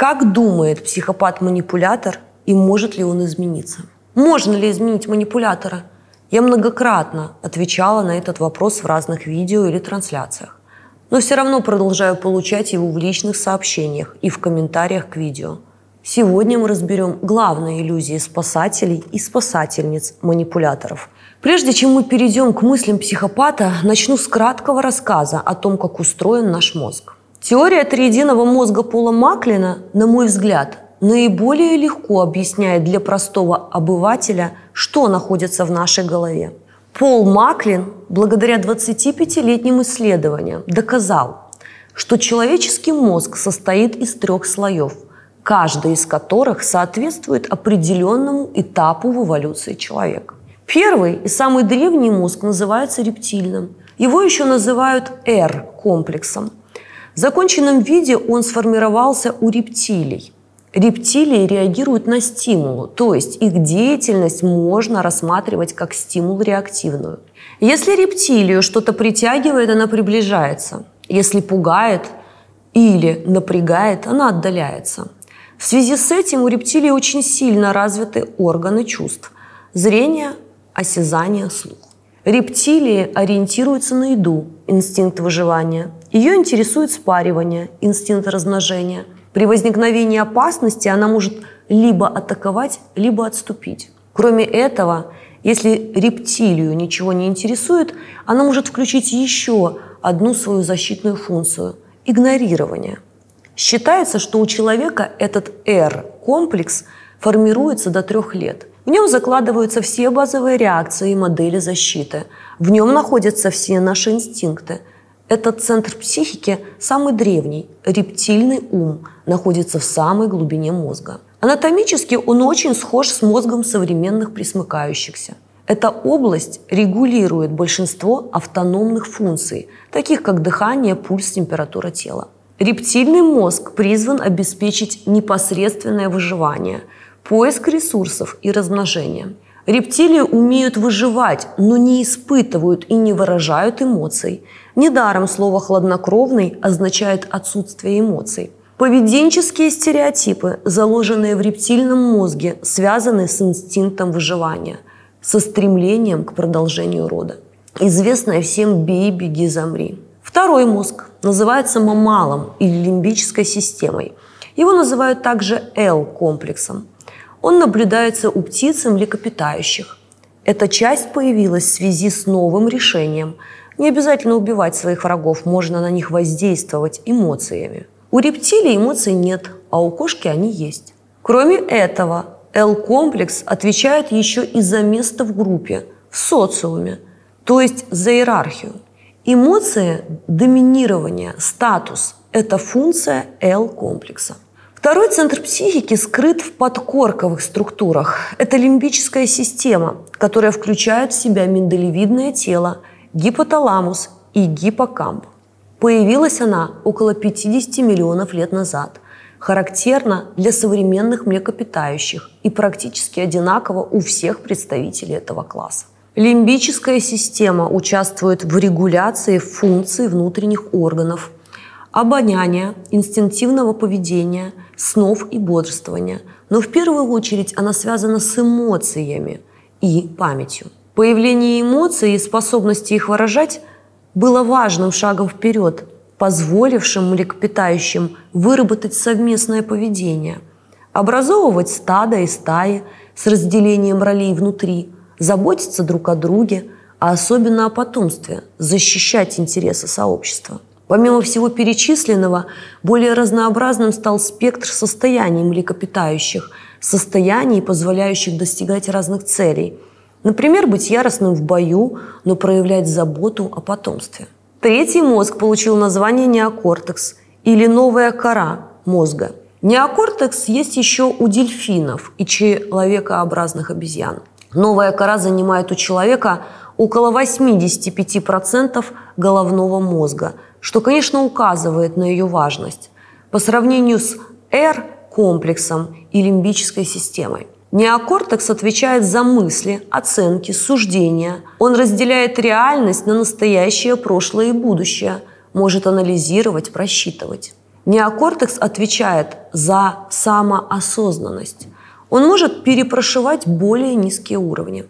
Как думает психопат-манипулятор и может ли он измениться? Можно ли изменить манипулятора? Я многократно отвечала на этот вопрос в разных видео или трансляциях. Но все равно продолжаю получать его в личных сообщениях и в комментариях к видео. Сегодня мы разберем главные иллюзии спасателей и спасательниц манипуляторов – Прежде чем мы перейдем к мыслям психопата, начну с краткого рассказа о том, как устроен наш мозг. Теория триединого мозга Пола Маклина, на мой взгляд, наиболее легко объясняет для простого обывателя, что находится в нашей голове. Пол Маклин, благодаря 25-летним исследованиям, доказал, что человеческий мозг состоит из трех слоев, каждый из которых соответствует определенному этапу в эволюции человека. Первый и самый древний мозг называется рептильным. Его еще называют R-комплексом. В законченном виде он сформировался у рептилий. Рептилии реагируют на стимулы, то есть их деятельность можно рассматривать как стимул реактивную. Если рептилию что-то притягивает, она приближается. Если пугает или напрягает, она отдаляется. В связи с этим у рептилий очень сильно развиты органы чувств – зрение, осязание, слух. Рептилии ориентируются на еду, инстинкт выживания. Ее интересует спаривание, инстинкт размножения. При возникновении опасности она может либо атаковать, либо отступить. Кроме этого, если рептилию ничего не интересует, она может включить еще одну свою защитную функцию – игнорирование. Считается, что у человека этот R-комплекс формируется до трех лет. В нем закладываются все базовые реакции и модели защиты. В нем находятся все наши инстинкты. Этот центр психики самый древний, рептильный ум, находится в самой глубине мозга. Анатомически он очень схож с мозгом современных присмыкающихся. Эта область регулирует большинство автономных функций, таких как дыхание, пульс, температура тела. Рептильный мозг призван обеспечить непосредственное выживание – поиск ресурсов и размножение. Рептилии умеют выживать, но не испытывают и не выражают эмоций. Недаром слово «хладнокровный» означает отсутствие эмоций. Поведенческие стереотипы, заложенные в рептильном мозге, связаны с инстинктом выживания, со стремлением к продолжению рода. Известная всем «бей, беги, замри». Второй мозг называется мамалом или лимбической системой. Его называют также L-комплексом. Он наблюдается у птиц и млекопитающих. Эта часть появилась в связи с новым решением. Не обязательно убивать своих врагов, можно на них воздействовать эмоциями. У рептилий эмоций нет, а у кошки они есть. Кроме этого, L-комплекс отвечает еще и за место в группе, в социуме, то есть за иерархию. Эмоции, доминирование, статус – это функция L-комплекса. Второй центр психики скрыт в подкорковых структурах. Это лимбическая система, которая включает в себя миндалевидное тело, гипоталамус и гиппокамп. Появилась она около 50 миллионов лет назад. Характерна для современных млекопитающих и практически одинаково у всех представителей этого класса. Лимбическая система участвует в регуляции функций внутренних органов, обоняния, инстинктивного поведения – снов и бодрствования, но в первую очередь она связана с эмоциями и памятью. Появление эмоций и способности их выражать было важным шагом вперед, позволившим млекопитающим выработать совместное поведение, образовывать стадо и стаи с разделением ролей внутри, заботиться друг о друге, а особенно о потомстве, защищать интересы сообщества – Помимо всего перечисленного, более разнообразным стал спектр состояний млекопитающих, состояний, позволяющих достигать разных целей. Например, быть яростным в бою, но проявлять заботу о потомстве. Третий мозг получил название неокортекс или новая кора мозга. Неокортекс есть еще у дельфинов и человекообразных обезьян. Новая кора занимает у человека около 85% головного мозга – что, конечно, указывает на ее важность по сравнению с R-комплексом и лимбической системой. Неокортекс отвечает за мысли, оценки, суждения. Он разделяет реальность на настоящее, прошлое и будущее, может анализировать, просчитывать. Неокортекс отвечает за самоосознанность. Он может перепрошивать более низкие уровни.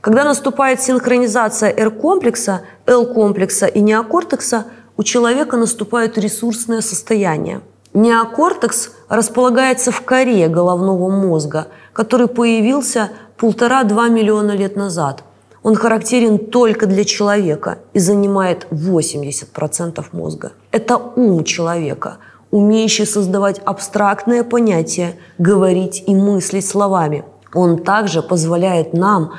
Когда наступает синхронизация R-комплекса, L-комплекса и неокортекса, у человека наступает ресурсное состояние. Неокортекс располагается в коре головного мозга, который появился полтора-два миллиона лет назад. Он характерен только для человека и занимает 80% мозга. Это ум человека, умеющий создавать абстрактные понятия, говорить и мыслить словами. Он также позволяет нам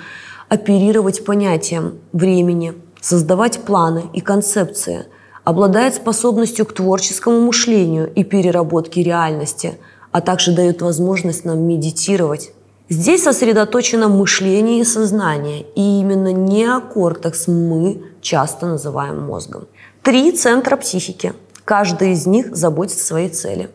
оперировать понятием времени, создавать планы и концепции, обладает способностью к творческому мышлению и переработке реальности, а также дает возможность нам медитировать. Здесь сосредоточено мышление и сознание, и именно неокортекс мы часто называем мозгом. Три центра психики. Каждый из них заботится о своей цели.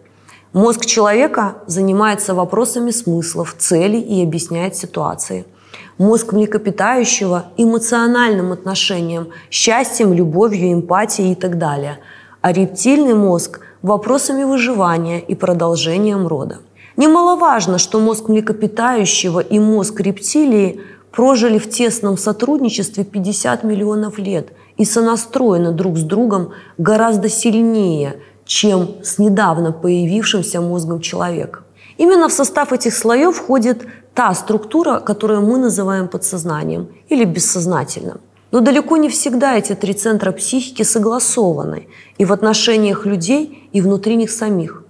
Мозг человека занимается вопросами смыслов, целей и объясняет ситуации – мозг млекопитающего эмоциональным отношением, счастьем, любовью, эмпатией и так далее, а рептильный мозг – вопросами выживания и продолжением рода. Немаловажно, что мозг млекопитающего и мозг рептилии прожили в тесном сотрудничестве 50 миллионов лет и сонастроены друг с другом гораздо сильнее, чем с недавно появившимся мозгом человека. Именно в состав этих слоев входит та структура, которую мы называем подсознанием или бессознательным. Но далеко не всегда эти три центра психики согласованы и в отношениях людей, и внутри них самих.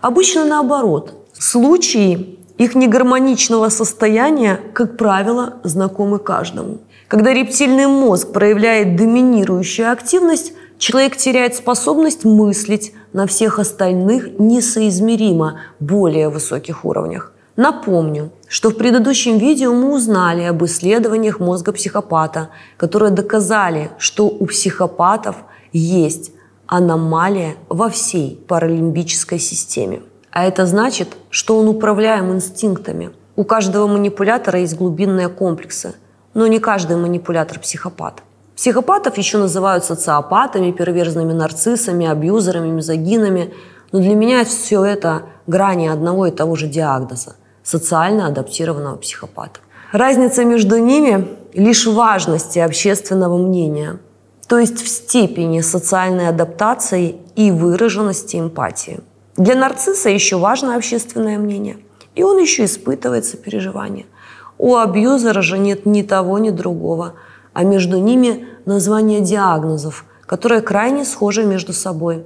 Обычно наоборот. Случаи их негармоничного состояния, как правило, знакомы каждому. Когда рептильный мозг проявляет доминирующую активность, человек теряет способность мыслить на всех остальных несоизмеримо более высоких уровнях. Напомню, что в предыдущем видео мы узнали об исследованиях мозга психопата, которые доказали, что у психопатов есть аномалия во всей паралимбической системе. А это значит, что он управляем инстинктами. У каждого манипулятора есть глубинные комплексы, но не каждый манипулятор психопат. Психопатов еще называют социопатами, перверзными нарциссами, абьюзерами, мизогинами. Но для меня все это грани одного и того же диагноза – социально адаптированного психопата. Разница между ними лишь в важности общественного мнения, то есть в степени социальной адаптации и выраженности эмпатии. Для нарцисса еще важно общественное мнение, и он еще испытывает сопереживание. У абьюзера же нет ни того, ни другого – а между ними название диагнозов, которые крайне схожи между собой.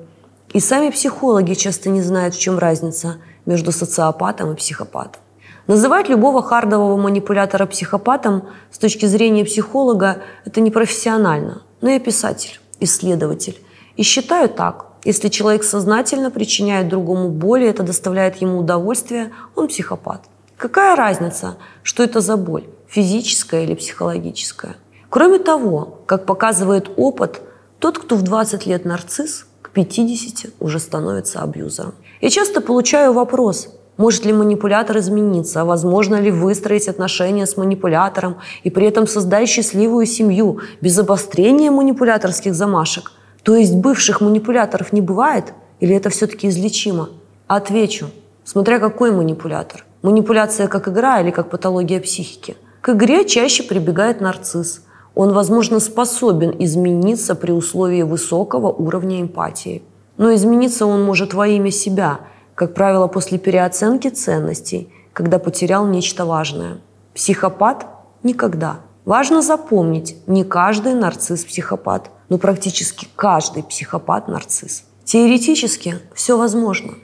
И сами психологи часто не знают, в чем разница между социопатом и психопатом. Называть любого хардового манипулятора психопатом с точки зрения психолога – это непрофессионально. Но я писатель, исследователь. И считаю так. Если человек сознательно причиняет другому боль, и это доставляет ему удовольствие, он психопат. Какая разница, что это за боль, физическая или психологическая? Кроме того, как показывает опыт, тот, кто в 20 лет нарцисс, к 50 уже становится абьюзером. Я часто получаю вопрос, может ли манипулятор измениться, возможно ли выстроить отношения с манипулятором и при этом создать счастливую семью без обострения манипуляторских замашек. То есть бывших манипуляторов не бывает или это все-таки излечимо? Отвечу, смотря какой манипулятор. Манипуляция как игра или как патология психики. К игре чаще прибегает нарцисс – он, возможно, способен измениться при условии высокого уровня эмпатии. Но измениться он может во имя себя, как правило, после переоценки ценностей, когда потерял нечто важное. Психопат – никогда. Важно запомнить, не каждый нарцисс – психопат, но практически каждый психопат – нарцисс. Теоретически все возможно.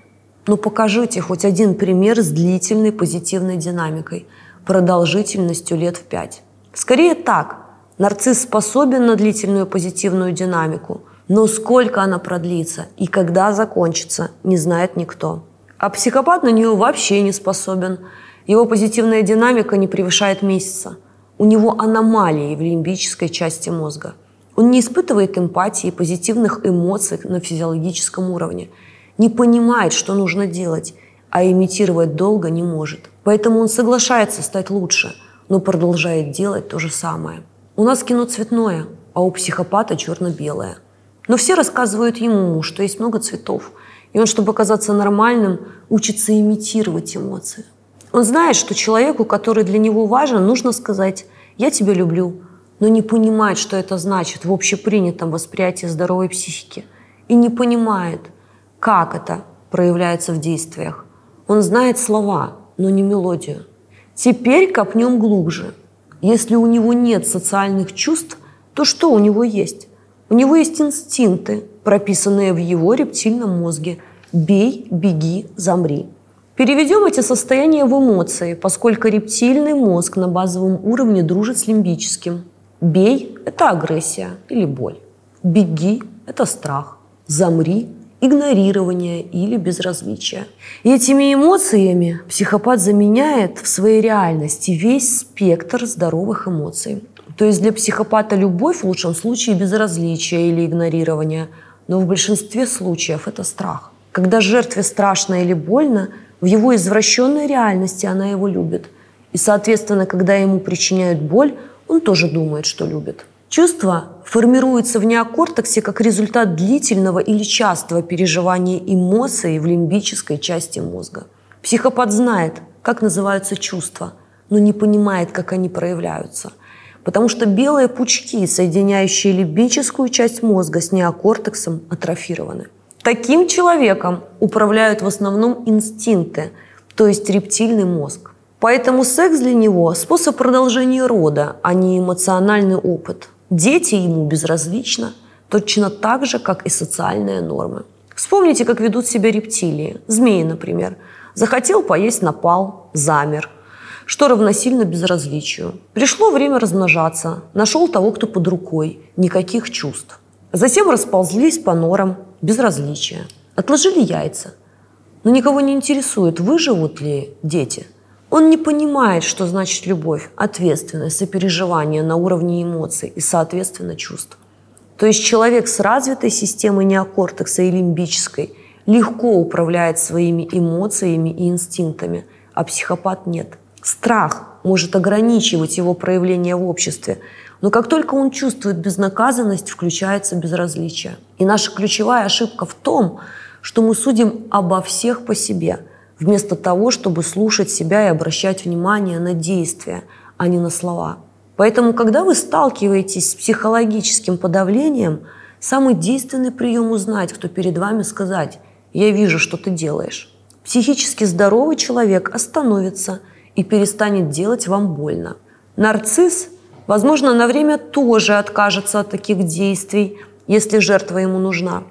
Но покажите хоть один пример с длительной позитивной динамикой, продолжительностью лет в пять. Скорее так, Нарцисс способен на длительную позитивную динамику, но сколько она продлится и когда закончится, не знает никто. А психопат на нее вообще не способен. Его позитивная динамика не превышает месяца. У него аномалии в лимбической части мозга. Он не испытывает эмпатии и позитивных эмоций на физиологическом уровне, не понимает, что нужно делать, а имитировать долго не может. Поэтому он соглашается стать лучше, но продолжает делать то же самое – у нас кино цветное, а у психопата черно-белое. Но все рассказывают ему, что есть много цветов, И он, чтобы оказаться нормальным, учится имитировать эмоции. Он знает, что человеку, который для него важен, нужно сказать «я тебя люблю», но не понимает, что это значит в общепринятом восприятии здоровой психики. И не понимает, как это проявляется в действиях. Он знает слова, но не мелодию. Теперь копнем глубже. Если у него нет социальных чувств, то что у него есть? У него есть инстинкты, прописанные в его рептильном мозге. Бей, беги, замри. Переведем эти состояния в эмоции, поскольку рептильный мозг на базовом уровне дружит с лимбическим. Бей – это агрессия или боль. Беги – это страх. Замри – игнорирование или безразличие. И этими эмоциями психопат заменяет в своей реальности весь спектр здоровых эмоций. То есть для психопата любовь в лучшем случае безразличие или игнорирование, но в большинстве случаев это страх. Когда жертве страшно или больно, в его извращенной реальности она его любит. И, соответственно, когда ему причиняют боль, он тоже думает, что любит. Чувство формируется в неокортексе как результат длительного или частого переживания эмоций в лимбической части мозга. Психопат знает, как называются чувства, но не понимает, как они проявляются – Потому что белые пучки, соединяющие лимбическую часть мозга с неокортексом, атрофированы. Таким человеком управляют в основном инстинкты, то есть рептильный мозг. Поэтому секс для него – способ продолжения рода, а не эмоциональный опыт. Дети ему безразлично, точно так же, как и социальные нормы. Вспомните, как ведут себя рептилии. Змеи, например. Захотел поесть – напал, замер – что равносильно безразличию. Пришло время размножаться, нашел того, кто под рукой, никаких чувств. Затем расползлись по норам, безразличия. Отложили яйца. Но никого не интересует, выживут ли дети. Он не понимает, что значит любовь, ответственность, сопереживание на уровне эмоций и, соответственно, чувств. То есть человек с развитой системой неокортекса и лимбической легко управляет своими эмоциями и инстинктами, а психопат нет – Страх может ограничивать его проявление в обществе, но как только он чувствует безнаказанность, включается безразличие. И наша ключевая ошибка в том, что мы судим обо всех по себе, вместо того, чтобы слушать себя и обращать внимание на действия, а не на слова. Поэтому, когда вы сталкиваетесь с психологическим подавлением, самый действенный прием узнать, кто перед вами, сказать «я вижу, что ты делаешь». Психически здоровый человек остановится – и перестанет делать вам больно. Нарцисс, возможно, на время тоже откажется от таких действий, если жертва ему нужна.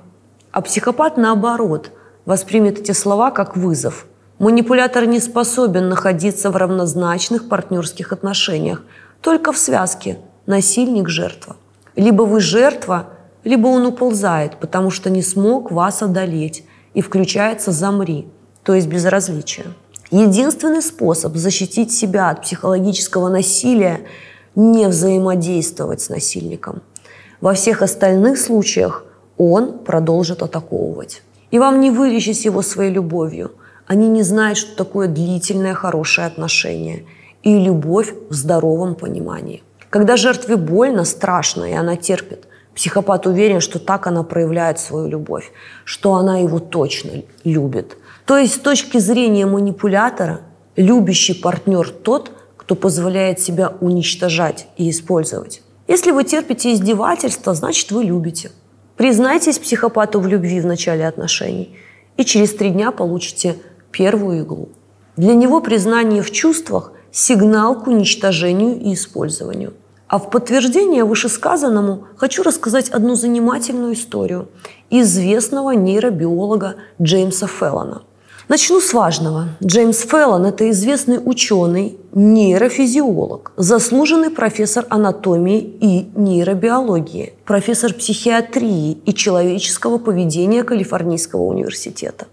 А психопат, наоборот, воспримет эти слова как вызов. Манипулятор не способен находиться в равнозначных партнерских отношениях, только в связке насильник-жертва. Либо вы жертва, либо он уползает, потому что не смог вас одолеть, и включается «замри», то есть безразличие. Единственный способ защитить себя от психологического насилия – не взаимодействовать с насильником. Во всех остальных случаях он продолжит атаковывать. И вам не вылечить его своей любовью. Они не знают, что такое длительное хорошее отношение и любовь в здоровом понимании. Когда жертве больно, страшно, и она терпит, психопат уверен, что так она проявляет свою любовь, что она его точно любит – то есть с точки зрения манипулятора, любящий партнер тот, кто позволяет себя уничтожать и использовать. Если вы терпите издевательства, значит вы любите. Признайтесь психопату в любви в начале отношений, и через три дня получите первую иглу. Для него признание в чувствах – сигнал к уничтожению и использованию. А в подтверждение вышесказанному хочу рассказать одну занимательную историю известного нейробиолога Джеймса Феллона – Начну с важного. Джеймс Феллон – это известный ученый, нейрофизиолог, заслуженный профессор анатомии и нейробиологии, профессор психиатрии и человеческого поведения Калифорнийского университета.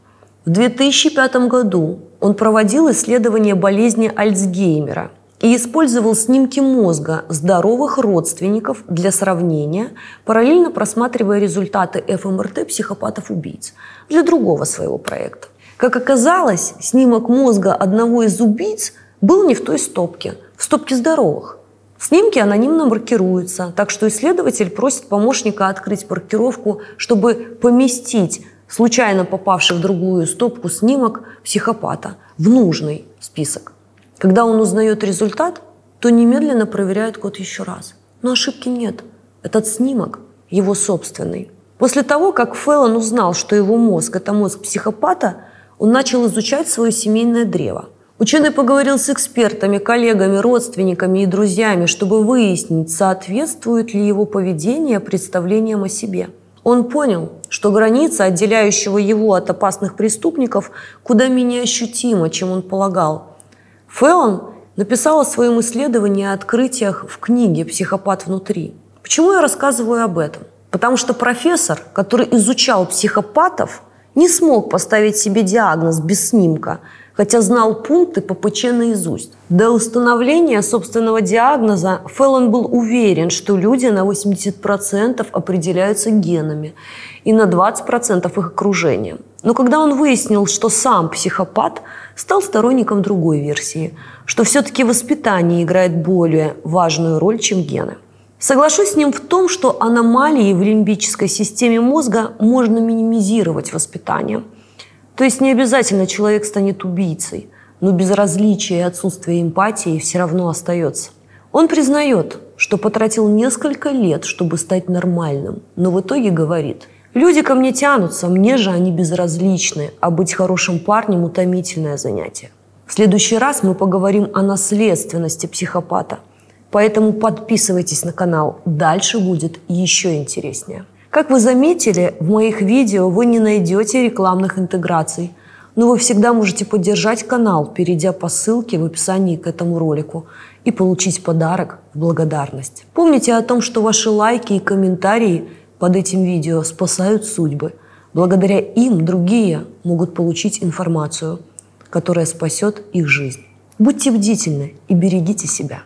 В 2005 году он проводил исследование болезни Альцгеймера и использовал снимки мозга здоровых родственников для сравнения, параллельно просматривая результаты ФМРТ психопатов-убийц для другого своего проекта. Как оказалось, снимок мозга одного из убийц был не в той стопке, в стопке здоровых. Снимки анонимно маркируются, так что исследователь просит помощника открыть маркировку, чтобы поместить случайно попавший в другую стопку снимок психопата в нужный список. Когда он узнает результат, то немедленно проверяет код еще раз. Но ошибки нет. Этот снимок его собственный. После того, как Фэллон узнал, что его мозг – это мозг психопата, он начал изучать свое семейное древо. Ученый поговорил с экспертами, коллегами, родственниками и друзьями, чтобы выяснить, соответствует ли его поведение представлениям о себе. Он понял, что граница, отделяющего его от опасных преступников, куда менее ощутима, чем он полагал. Фэллон написал о своем исследовании о открытиях в книге «Психопат внутри». Почему я рассказываю об этом? Потому что профессор, который изучал психопатов, не смог поставить себе диагноз без снимка, хотя знал пункты ППЧ наизусть. До установления собственного диагноза Феллон был уверен, что люди на 80% определяются генами и на 20% их окружением. Но когда он выяснил, что сам психопат, стал сторонником другой версии, что все-таки воспитание играет более важную роль, чем гены. Соглашусь с ним в том, что аномалии в лимбической системе мозга можно минимизировать воспитанием. То есть не обязательно человек станет убийцей, но безразличие и отсутствие эмпатии все равно остается. Он признает, что потратил несколько лет, чтобы стать нормальным, но в итоге говорит, люди ко мне тянутся, мне же они безразличны, а быть хорошим парнем – утомительное занятие. В следующий раз мы поговорим о наследственности психопата – Поэтому подписывайтесь на канал, дальше будет еще интереснее. Как вы заметили, в моих видео вы не найдете рекламных интеграций, но вы всегда можете поддержать канал, перейдя по ссылке в описании к этому ролику и получить подарок в благодарность. Помните о том, что ваши лайки и комментарии под этим видео спасают судьбы. Благодаря им другие могут получить информацию, которая спасет их жизнь. Будьте бдительны и берегите себя.